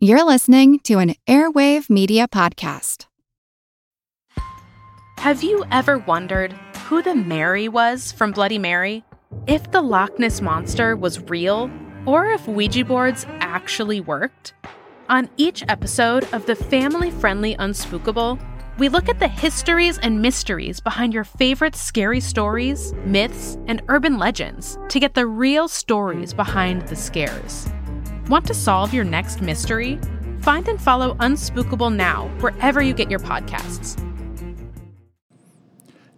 You're listening to an Airwave Media Podcast. Have you ever wondered who the Mary was from Bloody Mary? If the Loch Ness Monster was real, or if Ouija boards actually worked? On each episode of the family friendly Unspookable, we look at the histories and mysteries behind your favorite scary stories, myths, and urban legends to get the real stories behind the scares. Want to solve your next mystery? Find and follow Unspookable now, wherever you get your podcasts.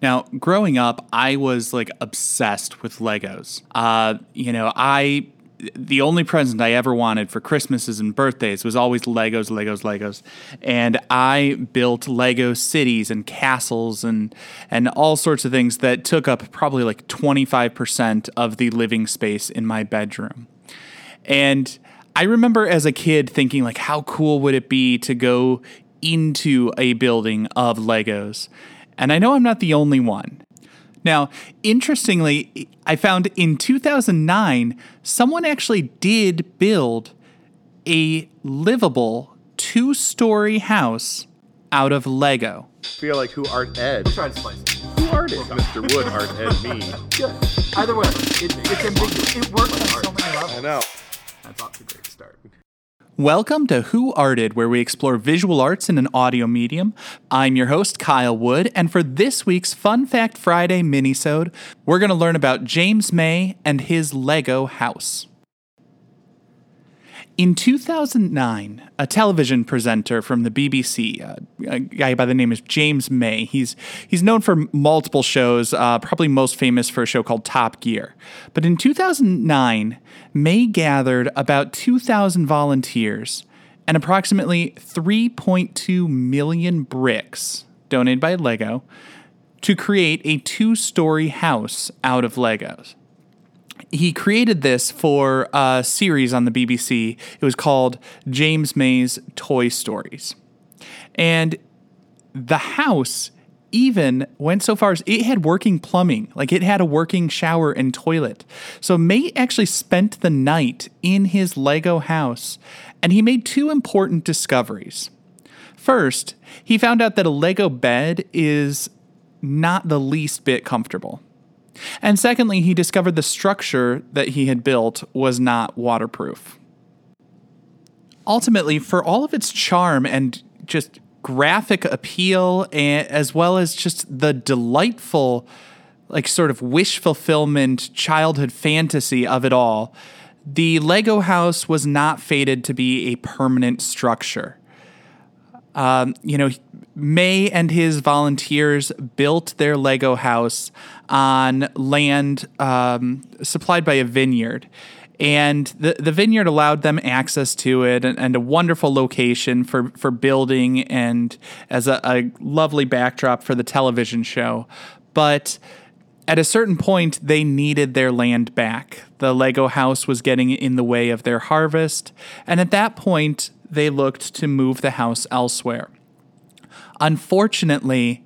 Now, growing up, I was like obsessed with Legos. Uh, you know, I the only present I ever wanted for Christmases and birthdays was always Legos, Legos, Legos. And I built Lego cities and castles and and all sorts of things that took up probably like 25% of the living space in my bedroom. And I remember as a kid thinking like how cool would it be to go into a building of Legos. And I know I'm not the only one. Now, interestingly, I found in 2009 someone actually did build a livable two-story house out of Lego. I feel like who art Ed? We'll try to spice it. Who art is Mr. Wood art Ed me? Good. Either way, it, it's ambiguous. It works on so many levels. I know. A great start. Welcome to Who Arted, where we explore visual arts in an audio medium. I'm your host, Kyle Wood, and for this week's Fun Fact Friday minisode, we're going to learn about James May and his Lego house. In 2009, a television presenter from the BBC, uh, a guy by the name of James May, he's he's known for multiple shows, uh, probably most famous for a show called Top Gear. But in 2009, May gathered about 2,000 volunteers and approximately 3.2 million bricks donated by Lego to create a two-story house out of Legos he created this for a series on the BBC. It was called James May's Toy Stories. And the house even went so far as it had working plumbing, like it had a working shower and toilet. So May actually spent the night in his Lego house and he made two important discoveries. First, he found out that a Lego bed is not the least bit comfortable. And secondly, he discovered the structure that he had built was not waterproof. Ultimately, for all of its charm and just graphic appeal, as well as just the delightful, like sort of wish fulfillment childhood fantasy of it all, the Lego house was not fated to be a permanent structure. Um, you know, May and his volunteers built their Lego house on land um, supplied by a vineyard. And the, the vineyard allowed them access to it and, and a wonderful location for, for building and as a, a lovely backdrop for the television show. But at a certain point, they needed their land back. The Lego house was getting in the way of their harvest. And at that point, they looked to move the house elsewhere. Unfortunately,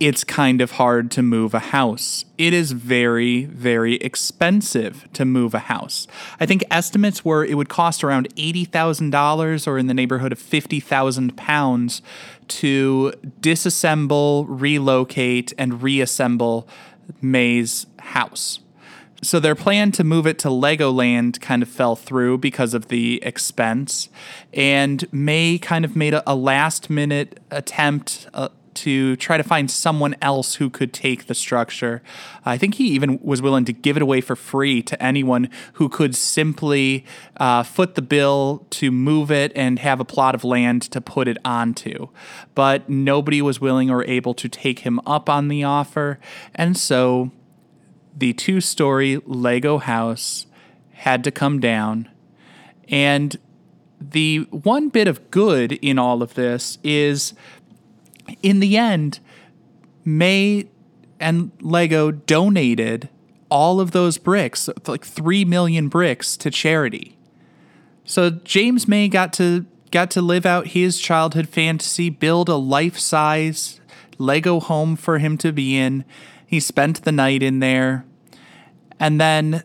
it's kind of hard to move a house. It is very, very expensive to move a house. I think estimates were it would cost around $80,000 or in the neighborhood of 50,000 pounds to disassemble, relocate, and reassemble May's house. So their plan to move it to Legoland kind of fell through because of the expense, and May kind of made a, a last minute attempt uh, to try to find someone else who could take the structure. I think he even was willing to give it away for free to anyone who could simply uh, foot the bill to move it and have a plot of land to put it onto. But nobody was willing or able to take him up on the offer, and so the two story Lego house had to come down. And the one bit of good in all of this is in the end, May and Lego donated all of those bricks, like 3 million bricks to charity. So James May got to got to live out his childhood fantasy, build a life-size Lego home for him to be in. He spent the night in there. And then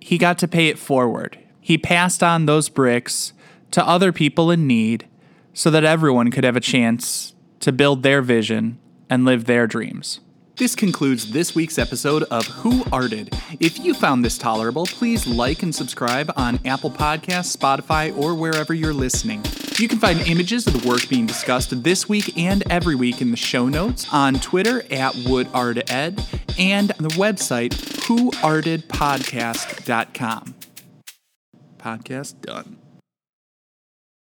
he got to pay it forward. He passed on those bricks to other people in need so that everyone could have a chance to build their vision and live their dreams. This concludes this week's episode of Who Arted. If you found this tolerable, please like and subscribe on Apple Podcasts, Spotify, or wherever you're listening. You can find images of the work being discussed this week and every week in the show notes on Twitter at WoodArtEd and the website whoartedpodcast.com. Podcast done.